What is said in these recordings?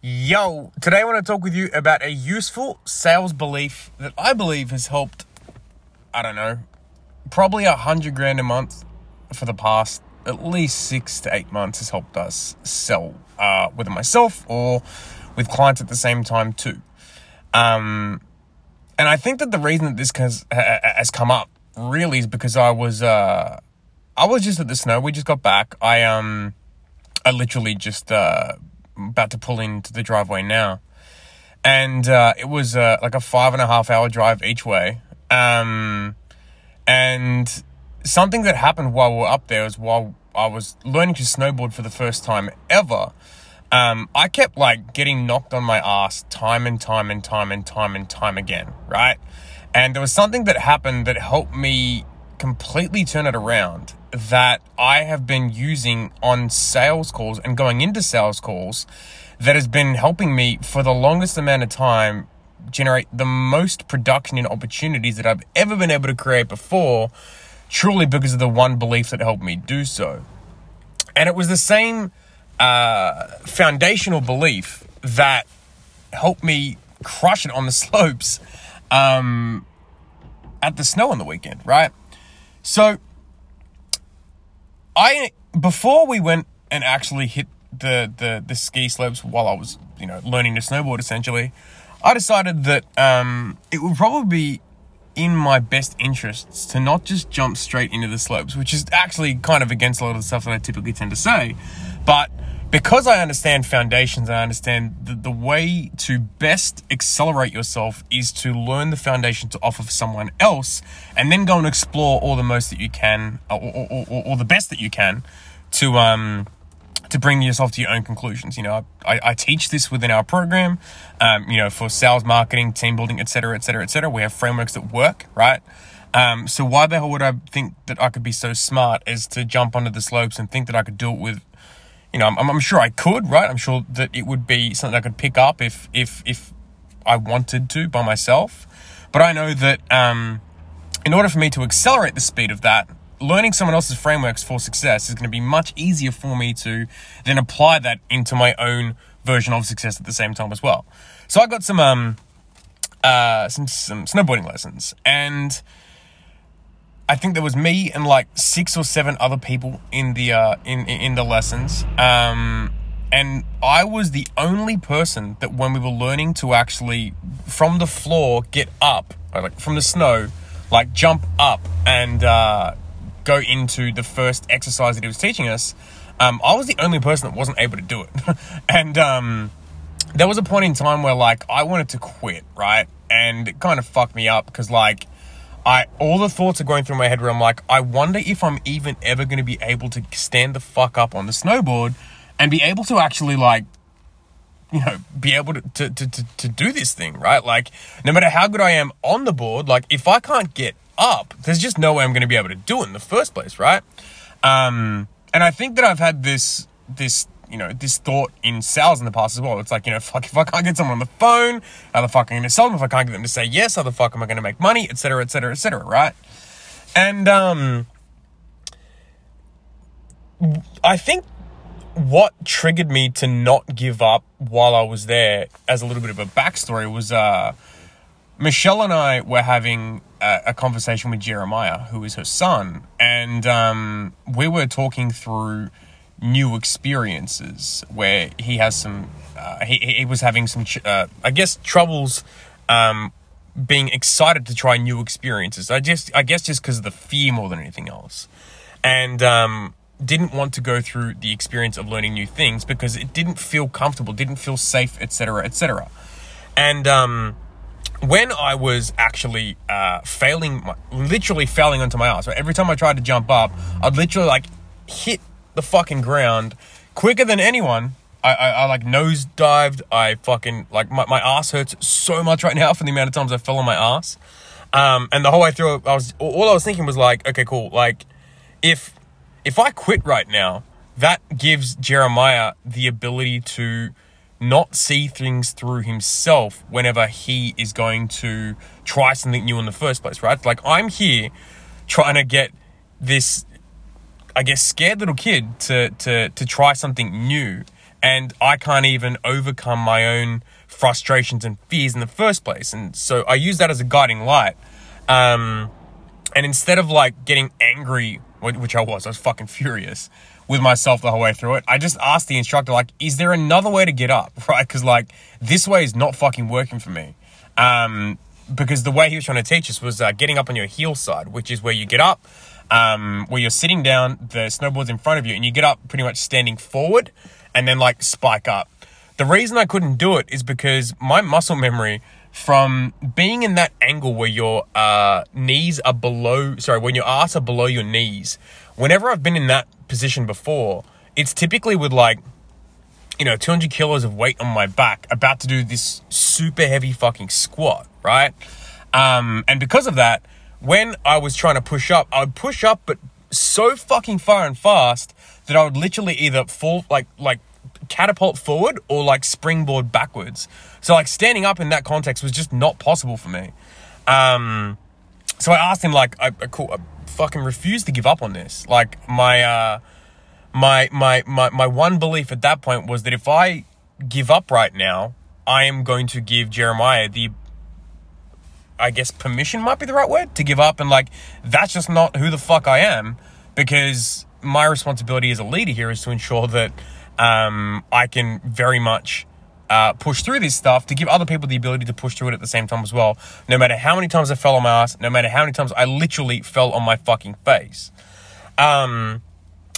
Yo, today I want to talk with you about a useful sales belief that I believe has helped, I don't know, probably a hundred grand a month for the past at least six to eight months has helped us sell, uh, whether myself or with clients at the same time too. Um, and I think that the reason that this has, has come up really is because I was, uh, I was just at the snow. We just got back. I, um, I literally just, uh, about to pull into the driveway now. And uh, it was uh, like a five and a half hour drive each way. Um, and something that happened while we were up there was while I was learning to snowboard for the first time ever. Um, I kept like getting knocked on my ass time and time and time and time and time again, right? And there was something that happened that helped me completely turn it around that I have been using on sales calls and going into sales calls that has been helping me for the longest amount of time generate the most production and opportunities that I've ever been able to create before, truly because of the one belief that helped me do so. And it was the same uh, foundational belief that helped me crush it on the slopes um, at the snow on the weekend, right? So I before we went and actually hit the the the ski slopes while I was you know learning to snowboard essentially, I decided that um, it would probably be in my best interests to not just jump straight into the slopes, which is actually kind of against a lot of the stuff that I typically tend to say, but because I understand foundations, I understand that the way to best accelerate yourself is to learn the foundation to offer for someone else and then go and explore all the most that you can or, or, or, or the best that you can to, um, to bring yourself to your own conclusions. You know, I, I teach this within our program, um, you know, for sales, marketing, team building, etc., etc., etc. We have frameworks that work, right? Um, so why the hell would I think that I could be so smart as to jump onto the slopes and think that I could do it with you know, I'm, I'm sure I could, right? I'm sure that it would be something I could pick up if if if I wanted to by myself. But I know that um, in order for me to accelerate the speed of that, learning someone else's frameworks for success is going to be much easier for me to then apply that into my own version of success at the same time as well. So I got some um uh some some snowboarding lessons and I think there was me and like six or seven other people in the uh, in in the lessons, um, and I was the only person that when we were learning to actually from the floor get up, like from the snow, like jump up and uh, go into the first exercise that he was teaching us. Um, I was the only person that wasn't able to do it, and um, there was a point in time where like I wanted to quit, right, and it kind of fucked me up because like I all the thoughts are going through my head where I'm like, I wonder if I'm even ever going to be able to stand the fuck up on the snowboard and be able to actually like you know, be able to, to, to, to, do this thing, right? Like, no matter how good I am on the board, like, if I can't get up, there's just no way I'm going to be able to do it in the first place, right? Um, and I think that I've had this, this you know, this thought in sales in the past as well. It's like, you know, fuck, if I can't get someone on the phone, how the fuck am I going to sell them? If I can't get them to say yes, how the fuck am I going to make money, etc., etc., etc., right? And um, I think what triggered me to not give up while I was there, as a little bit of a backstory, was uh, Michelle and I were having a, a conversation with Jeremiah, who is her son, and um, we were talking through new experiences where he has some uh, he, he was having some uh, i guess troubles um, being excited to try new experiences. I just i guess just because of the fear more than anything else. And um, didn't want to go through the experience of learning new things because it didn't feel comfortable didn't feel safe etc etc and um, when I was actually uh, failing, literally failing onto my ass, so every time I tried to jump up, I'd literally like hit the fucking ground quicker than anyone. I, I, I like nose dived. I fucking like my, my ass hurts so much right now from the amount of times I fell on my ass. Um, and the whole way through, I was all I was thinking was like, okay, cool. Like, if if I quit right now, that gives Jeremiah the ability to not see things through himself whenever he is going to try something new in the first place, right? Like I'm here trying to get this I guess, scared little kid to to to try something new and I can't even overcome my own frustrations and fears in the first place. And so I use that as a guiding light. Um, and instead of like getting angry, which I was, I was fucking furious with myself the whole way through it. I just asked the instructor, like, is there another way to get up? Right? Because like this way is not fucking working for me. Um, because the way he was trying to teach us was uh, getting up on your heel side, which is where you get up, um, where you're sitting down, the snowboard's in front of you, and you get up pretty much standing forward and then like spike up. The reason I couldn't do it is because my muscle memory from being in that angle where your uh, knees are below, sorry, when your ass are below your knees, whenever I've been in that position before, it's typically with like, you know, 200 kilos of weight on my back, about to do this super heavy fucking squat, right? Um, and because of that, when I was trying to push up, I would push up, but so fucking far and fast that I would literally either fall, like, like catapult forward or like springboard backwards. So like standing up in that context was just not possible for me. Um, so I asked him like, I, I, I fucking refused to give up on this. Like my, uh, my, my, my, my one belief at that point was that if I give up right now, I am going to give Jeremiah the, I guess permission might be the right word to give up. And like, that's just not who the fuck I am because my responsibility as a leader here is to ensure that um, I can very much uh, push through this stuff to give other people the ability to push through it at the same time as well. No matter how many times I fell on my ass, no matter how many times I literally fell on my fucking face. Um,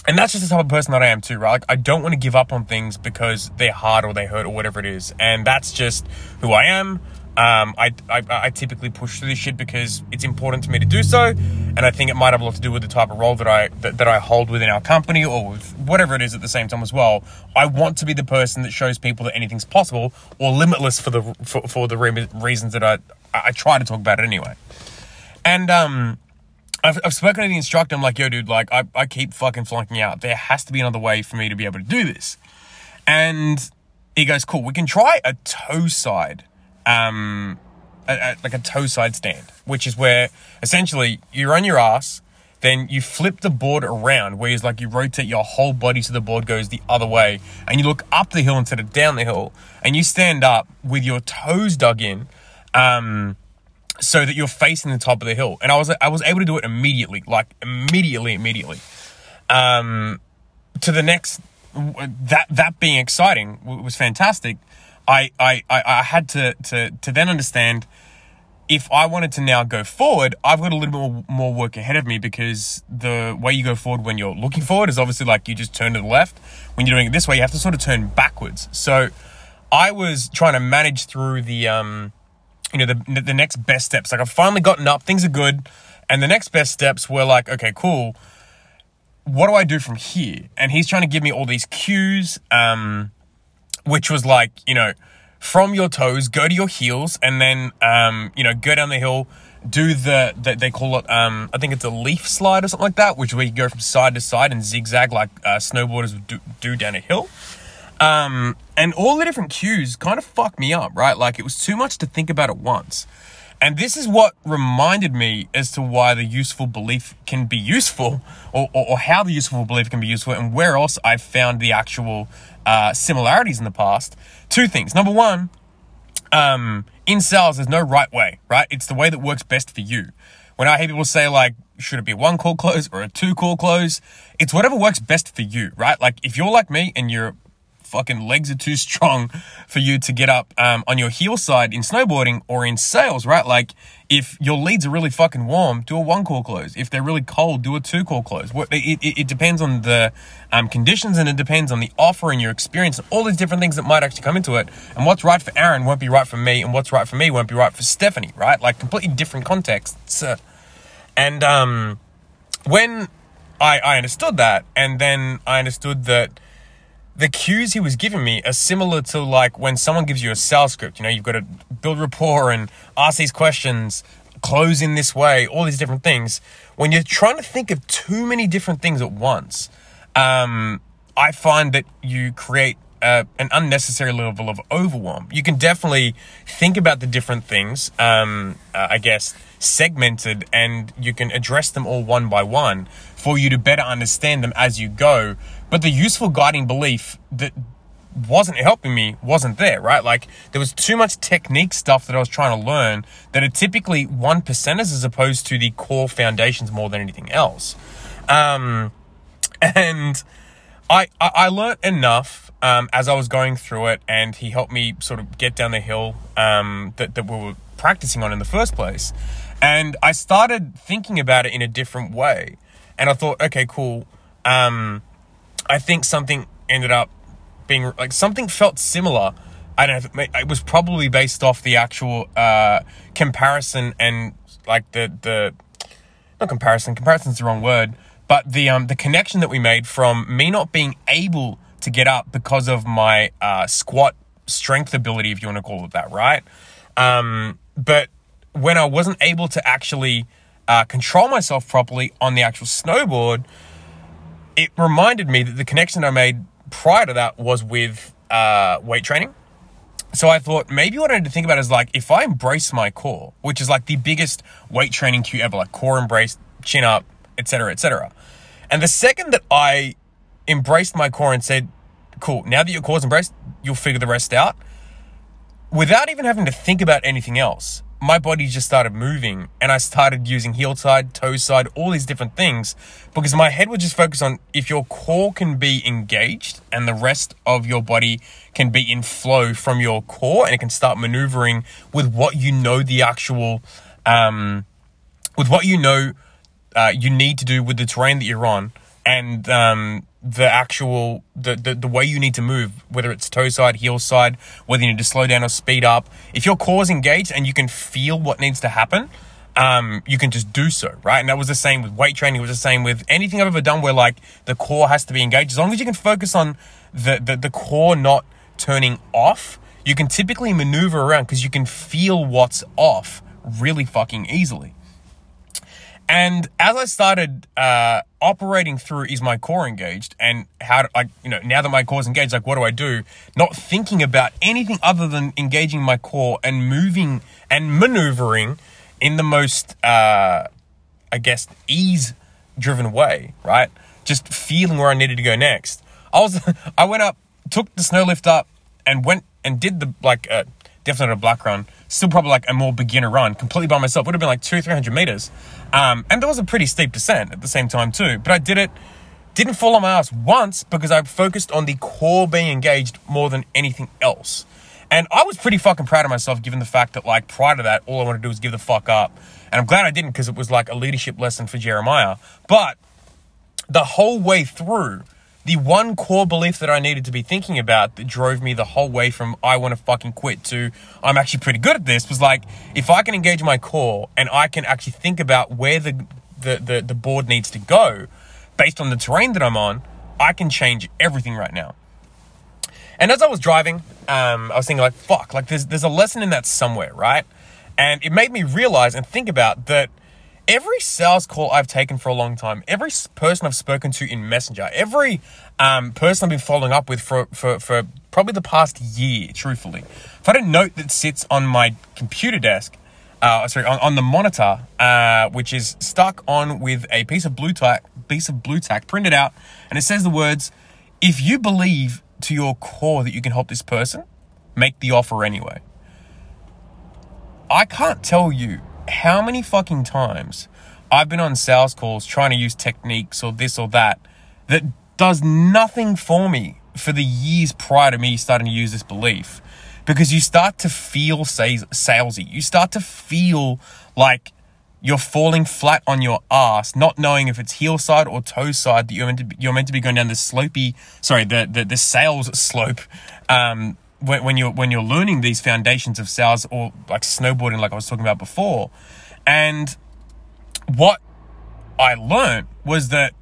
and that's just the type of person that I am too, right? Like, I don't want to give up on things because they're hard or they hurt or whatever it is. And that's just who I am. Um, I, I, I, typically push through this shit because it's important to me to do so, and I think it might have a lot to do with the type of role that I that, that I hold within our company or whatever it is at the same time as well. I want to be the person that shows people that anything's possible or limitless for the for, for the re- reasons that I I try to talk about it anyway. And um, I've, I've spoken to the instructor. I'm like, yo, dude, like I, I keep fucking flunking out. There has to be another way for me to be able to do this. And he goes, cool. We can try a toe side um, a, a, like a toe side stand, which is where essentially you're on your ass, then you flip the board around, where it's like you rotate your whole body so the board goes the other way, and you look up the hill instead of down the hill, and you stand up with your toes dug in, um, so that you're facing the top of the hill. And I was I was able to do it immediately, like immediately, immediately. Um, to the next, that that being exciting was fantastic. I, I, I, had to, to, to then understand if I wanted to now go forward, I've got a little bit more, more work ahead of me because the way you go forward when you're looking forward is obviously like you just turn to the left. When you're doing it this way, you have to sort of turn backwards. So I was trying to manage through the, um, you know, the, the next best steps. Like I've finally gotten up, things are good. And the next best steps were like, okay, cool. What do I do from here? And he's trying to give me all these cues. Um, which was like, you know, from your toes, go to your heels, and then, um, you know, go down the hill, do the, the they call it, um, I think it's a leaf slide or something like that, which where you go from side to side and zigzag like uh, snowboarders do, do down a hill. Um, and all the different cues kind of fucked me up, right? Like it was too much to think about at once. And this is what reminded me as to why the useful belief can be useful, or, or, or how the useful belief can be useful, and where else I've found the actual uh, similarities in the past. Two things. Number one, um, in sales, there's no right way, right? It's the way that works best for you. When I hear people say like, should it be a one call close or a two call close? It's whatever works best for you, right? Like if you're like me and you're fucking legs are too strong for you to get up um, on your heel side in snowboarding or in sales, right? Like if your leads are really fucking warm, do a one call close. If they're really cold, do a two call close. It, it, it depends on the um, conditions and it depends on the offer and your experience and all these different things that might actually come into it. And what's right for Aaron won't be right for me, and what's right for me won't be right for Stephanie, right? Like completely different contexts. And um, when I, I understood that, and then I understood that the cues he was giving me are similar to like when someone gives you a sales script. You know, you've got to build rapport and ask these questions, close in this way, all these different things. When you're trying to think of too many different things at once, um, I find that you create uh, an unnecessary level of overwhelm. You can definitely think about the different things, um, uh, I guess, segmented, and you can address them all one by one for you to better understand them as you go. But the useful guiding belief that wasn't helping me wasn't there, right? Like there was too much technique stuff that I was trying to learn that are typically one percenters as opposed to the core foundations more than anything else. Um, and I, I, I learned enough um, as I was going through it, and he helped me sort of get down the hill um, that, that we were practicing on in the first place. And I started thinking about it in a different way. And I thought, okay, cool. Um, I think something ended up being like something felt similar. I don't know. It was probably based off the actual uh, comparison and like the the not comparison. Comparison's the wrong word, but the um the connection that we made from me not being able to get up because of my uh, squat strength ability, if you want to call it that, right? Um, but when I wasn't able to actually uh, control myself properly on the actual snowboard, it reminded me that the connection I made prior to that was with uh, weight training. So I thought maybe what I need to think about is like if I embrace my core, which is like the biggest weight training cue ever, like core embrace, chin up, etc., etc. And the second that I embraced my core and said, "Cool, now that your core's embraced, you'll figure the rest out," without even having to think about anything else, my body just started moving and I started using heel side, toe side, all these different things because my head would just focus on if your core can be engaged and the rest of your body can be in flow from your core and it can start maneuvering with what you know the actual, um, with what you know uh, you need to do with the terrain that you're on and um, the actual the, the the way you need to move, whether it's toe side, heel side, whether you need to slow down or speed up. If your core's engaged and you can feel what needs to happen, um, you can just do so, right? And that was the same with weight training. It was the same with anything I've ever done where like the core has to be engaged. As long as you can focus on the the, the core not turning off, you can typically maneuver around because you can feel what's off really fucking easily. And as I started uh, operating through, is my core engaged? And how, do I, you know, now that my core's engaged, like, what do I do? Not thinking about anything other than engaging my core and moving and maneuvering in the most, uh, I guess, ease driven way, right? Just feeling where I needed to go next. I was, I went up, took the snow lift up, and went and did the, like, uh, definitely a black run, still probably like a more beginner run, completely by myself. Would have been like two, three hundred meters, um, and there was a pretty steep descent at the same time too. But I did it, didn't fall on my ass once because I focused on the core being engaged more than anything else. And I was pretty fucking proud of myself given the fact that like prior to that, all I wanted to do was give the fuck up. And I'm glad I didn't because it was like a leadership lesson for Jeremiah. But the whole way through, the one core belief that I needed to be thinking about that drove me the whole way from I want to fucking quit to I'm actually pretty good at this was like if I can engage my core and I can actually think about where the the, the, the board needs to go based on the terrain that I'm on, I can change everything right now. And as I was driving, um, I was thinking like, fuck, like there's there's a lesson in that somewhere, right? And it made me realize and think about that every sales call I've taken for a long time, every person I've spoken to in Messenger, every um, person I've been following up with for, for, for probably the past year, truthfully, if I had a note that sits on my computer desk, uh, sorry, on, on the monitor, uh, which is stuck on with a piece of Blu Tack, piece of Blu Tack printed out, and it says the words, "If you believe to your core that you can help this person, make the offer anyway." I can't tell you how many fucking times I've been on sales calls trying to use techniques or this or that that does nothing for me for the years prior to me starting to use this belief because you start to feel salesy. You start to feel like you're falling flat on your ass, not knowing if it's heel side or toe side that you're meant to be, you're meant to be going down the slopey, sorry, the the, the sales slope. Um, when, when you're when you're learning these foundations of sales or like snowboarding, like I was talking about before, and what I learned was that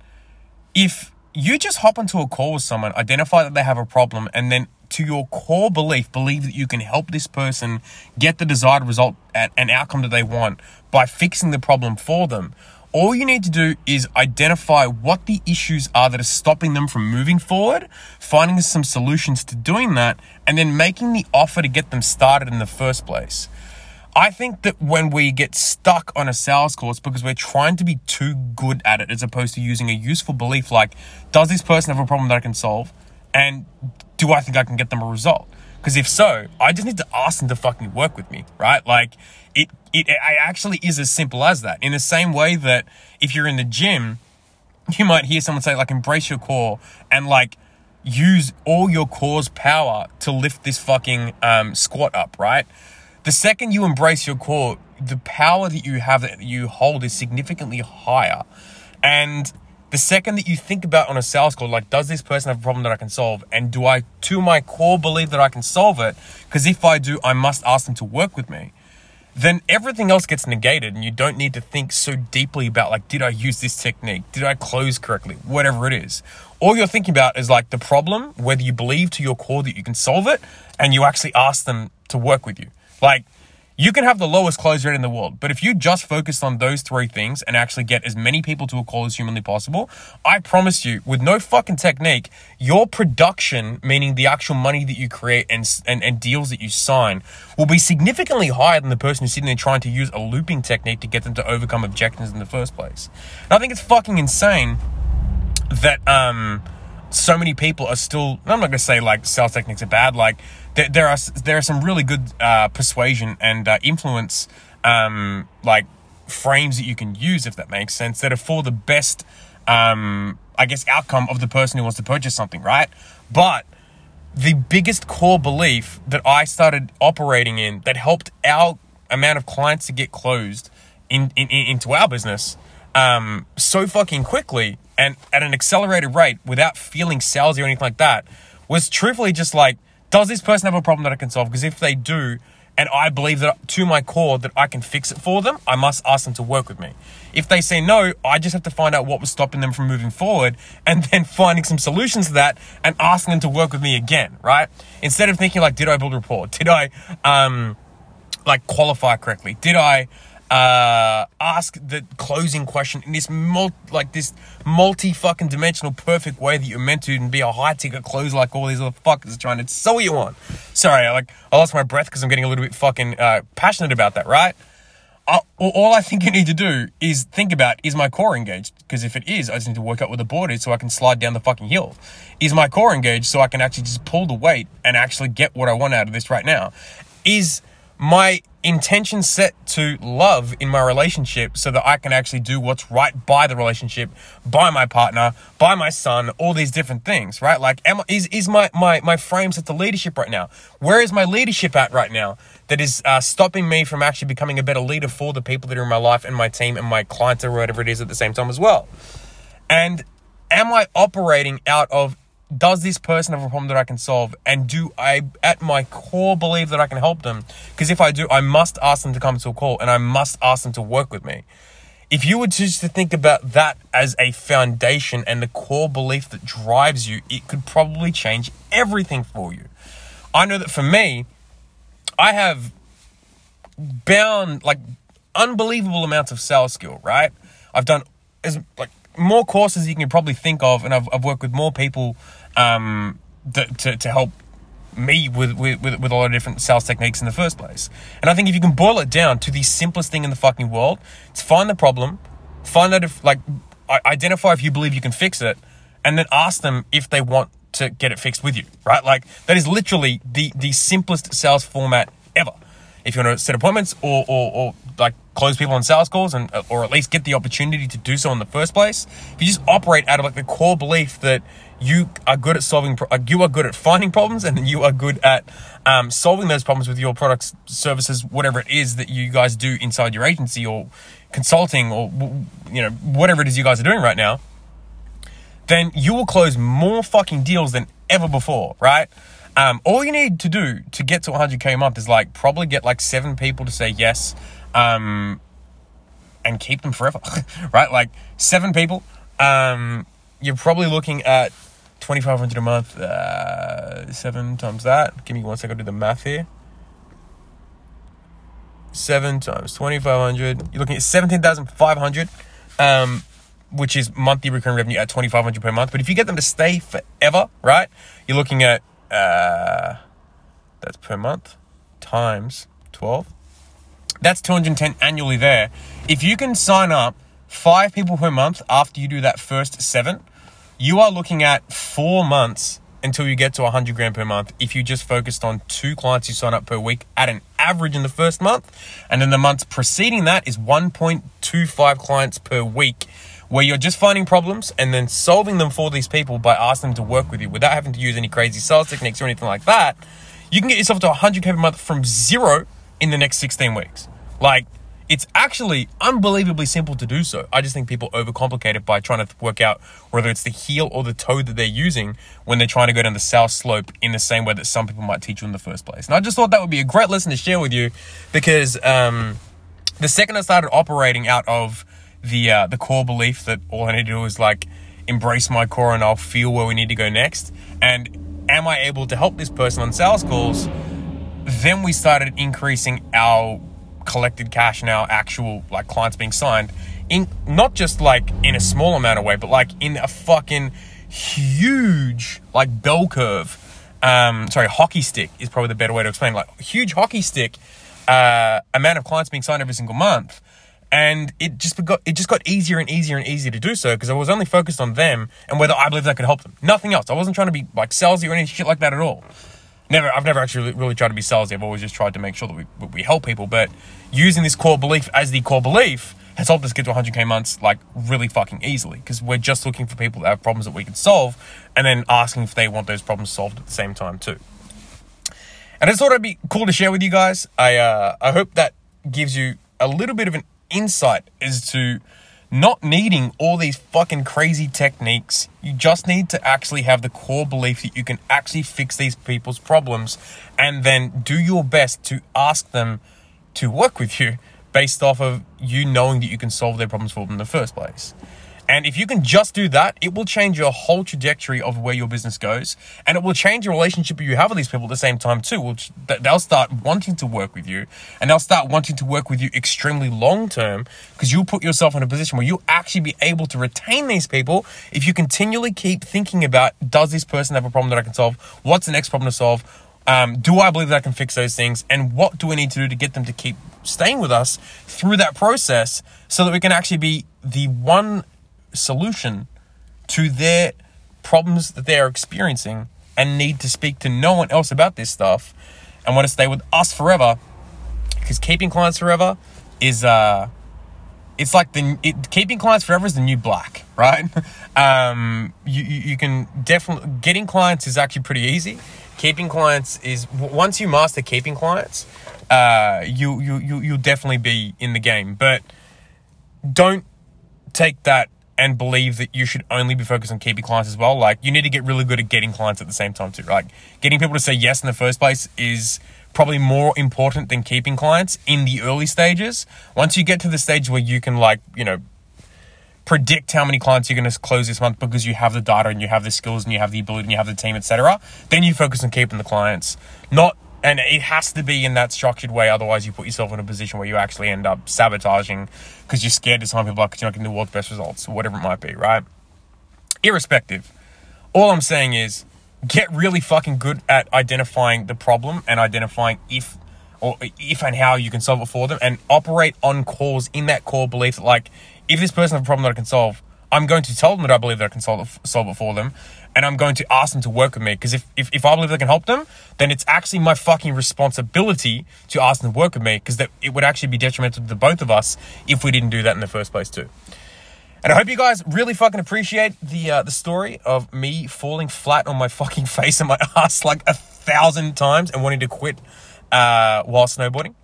if you just hop into a call with someone, identify that they have a problem, and then to your core belief, believe that you can help this person get the desired result and outcome that they want by fixing the problem for them. All you need to do is identify what the issues are that are stopping them from moving forward, finding some solutions to doing that, and then making the offer to get them started in the first place. I think that when we get stuck on a sales course because we're trying to be too good at it as opposed to using a useful belief like, does this person have a problem that I can solve? And do I think I can get them a result? Because if so, I just need to ask them to fucking work with me, right? Like it, it, it actually is as simple as that. In the same way that if you're in the gym, you might hear someone say like embrace your core and like use all your core's power to lift this fucking um, squat up, right? The second you embrace your core, the power that you have that you hold is significantly higher. And the second that you think about on a sales call, like, does this person have a problem that I can solve? And do I, to my core, believe that I can solve it? Because if I do, I must ask them to work with me. Then everything else gets negated and you don't need to think so deeply about like did i use this technique? Did i close correctly? Whatever it is. All you're thinking about is like the problem whether you believe to your core that you can solve it and you actually ask them to work with you. Like you can have the lowest close rate in the world, but if you just focus on those three things and actually get as many people to a call as humanly possible, I promise you, with no fucking technique, your production, meaning the actual money that you create and, and, and deals that you sign, will be significantly higher than the person who's sitting there trying to use a looping technique to get them to overcome objections in the first place. And I think it's fucking insane that um so many people are still I'm not gonna say like sales techniques are bad, like there, there are there are some really good uh, persuasion and uh, influence um, like frames that you can use if that makes sense that are for the best um, I guess outcome of the person who wants to purchase something, right? But the biggest core belief that I started operating in that helped our amount of clients to get closed in, in, in into our business um, so fucking quickly and at an accelerated rate without feeling salesy or anything like that was truthfully just like does this person have a problem that I can solve? Because if they do, and I believe that to my core that I can fix it for them, I must ask them to work with me. If they say no, I just have to find out what was stopping them from moving forward and then finding some solutions to that and asking them to work with me again, right? Instead of thinking like, did I build rapport? Did I, um, like qualify correctly? Did I, uh, ask the closing question in this mul- like this multi fucking dimensional perfect way that you're meant to and be a high ticket close like all these other fuckers trying to sell you on. Sorry, I like I lost my breath because I'm getting a little bit fucking uh, passionate about that, right? Uh, all I think you need to do is think about is my core engaged? Because if it is, I just need to work out where the board is so I can slide down the fucking hill. Is my core engaged so I can actually just pull the weight and actually get what I want out of this right now? Is my intention set to love in my relationship so that I can actually do what's right by the relationship, by my partner, by my son, all these different things, right? Like, am, is, is my, my, my frame set to leadership right now? Where is my leadership at right now that is uh, stopping me from actually becoming a better leader for the people that are in my life and my team and my clients or whatever it is at the same time as well? And am I operating out of does this person have a problem that I can solve? And do I, at my core, believe that I can help them? Because if I do, I must ask them to come to a call and I must ask them to work with me. If you were just to think about that as a foundation and the core belief that drives you, it could probably change everything for you. I know that for me, I have bound like unbelievable amounts of sales skill, right? I've done as like more courses you can probably think of, and I've, I've worked with more people um, th- to, to help me with, with, with a lot of different sales techniques in the first place. And I think if you can boil it down to the simplest thing in the fucking world, it's find the problem, find out if, like, identify if you believe you can fix it, and then ask them if they want to get it fixed with you, right? Like, that is literally the, the simplest sales format ever. If you want to set appointments or, or, or like close people on sales calls and or at least get the opportunity to do so in the first place, if you just operate out of like the core belief that you are good at solving, uh, you are good at finding problems, and you are good at um, solving those problems with your products, services, whatever it is that you guys do inside your agency or consulting or you know whatever it is you guys are doing right now. Then you will close more fucking deals than ever before, right? Um, all you need to do to get to 100k a month is like probably get like seven people to say yes, um, and keep them forever, right? Like seven people. Um, you're probably looking at 2500 a month, uh, seven times that. Give me one second to do the math here. Seven times 2500. You're looking at 17,500, um, which is monthly recurring revenue at 2500 per month. But if you get them to stay forever, right, you're looking at, uh, that's per month times 12. That's 210 annually there. If you can sign up five people per month after you do that first seven, you are looking at four months until you get to 100 grand per month if you just focused on two clients you sign up per week at an average in the first month. And then the months preceding that is 1.25 clients per week where you're just finding problems and then solving them for these people by asking them to work with you without having to use any crazy sales techniques or anything like that. You can get yourself to 100k per month from zero in the next 16 weeks. Like, it's actually unbelievably simple to do so. I just think people overcomplicate it by trying to work out whether it's the heel or the toe that they're using when they're trying to go down the south slope in the same way that some people might teach you in the first place. And I just thought that would be a great lesson to share with you because um, the second I started operating out of the uh, the core belief that all I need to do is like embrace my core and I'll feel where we need to go next, and am I able to help this person on sales calls? Then we started increasing our collected cash and our actual like clients being signed in not just like in a small amount of way, but like in a fucking huge like bell curve. Um, sorry, hockey stick is probably the better way to explain. Like huge hockey stick uh, amount of clients being signed every single month, and it just got it just got easier and easier and easier to do so because I was only focused on them and whether I believed I could help them. Nothing else. I wasn't trying to be like salesy or any shit like that at all never I've never actually really tried to be salesy. I've always just tried to make sure that we, we help people. But using this core belief as the core belief has helped us get to 100k months like really fucking easily because we're just looking for people that have problems that we can solve and then asking if they want those problems solved at the same time too. And I just thought it'd be cool to share with you guys. I uh, I hope that gives you a little bit of an insight as to not needing all these fucking crazy techniques. You just need to actually have the core belief that you can actually fix these people's problems and then do your best to ask them to work with you based off of you knowing that you can solve their problems for them in the first place. And if you can just do that, it will change your whole trajectory of where your business goes. And it will change your relationship you have with these people at the same time, too. Which they'll start wanting to work with you and they'll start wanting to work with you extremely long term because you'll put yourself in a position where you'll actually be able to retain these people if you continually keep thinking about does this person have a problem that I can solve? What's the next problem to solve? Um, do I believe that I can fix those things? And what do we need to do to get them to keep staying with us through that process so that we can actually be the one solution to their problems that they are experiencing and need to speak to no one else about this stuff and want to stay with us forever. Because keeping clients forever is uh it's like the it, keeping clients forever is the new black right? Um you, you, can definitely getting clients is actually pretty easy. Keeping clients is once you master keeping clients uh you you, you you'll definitely be in the game. But don't take that and believe that you should only be focused on keeping clients as well. Like you need to get really good at getting clients at the same time too. Like getting people to say yes in the first place is probably more important than keeping clients in the early stages. Once you get to the stage where you can like, you know, predict how many clients you're going to close this month because you have the data and you have the skills and you have the ability and you have the team, etc. Then you focus on keeping the clients, not and it has to be in that structured way. Otherwise, you put yourself in a position where you actually end up sabotaging because you're scared to sign people up because you're not going to world's best results or whatever it might be, right? Irrespective, all I'm saying is get really fucking good at identifying the problem and identifying if or if and how you can solve it for them and operate on calls in that core belief that like if this person has a problem that I can solve, I'm going to tell them that I believe that I can solve it, solve it for them and I'm going to ask them to work with me. Because if, if, if I believe I can help them, then it's actually my fucking responsibility to ask them to work with me because that it would actually be detrimental to the both of us if we didn't do that in the first place too. And I hope you guys really fucking appreciate the uh, the story of me falling flat on my fucking face and my ass like a thousand times and wanting to quit uh, while snowboarding.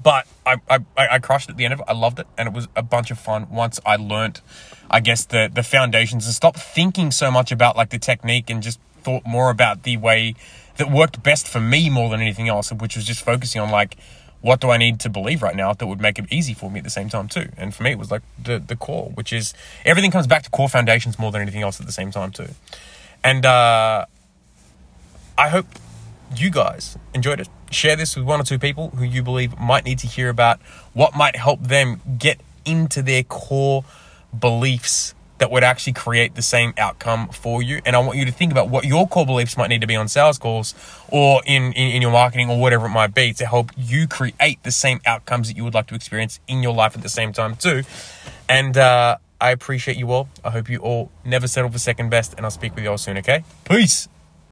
But I, I, I crushed at the end of it. I loved it, and it was a bunch of fun once I learnt, I guess, the the foundations and stopped thinking so much about like the technique and just thought more about the way that worked best for me more than anything else, which was just focusing on like what do I need to believe right now that would make it easy for me at the same time too. And for me, it was like the the core, which is everything comes back to core foundations more than anything else at the same time too. And uh, I hope you guys enjoyed it. Share this with one or two people who you believe might need to hear about what might help them get into their core beliefs that would actually create the same outcome for you. And I want you to think about what your core beliefs might need to be on sales calls or in, in, in, your marketing or whatever it might be to help you create the same outcomes that you would like to experience in your life at the same time, too. And uh, I appreciate you all. I hope you all never settle for second best, and I'll speak with you all soon, okay? Peace.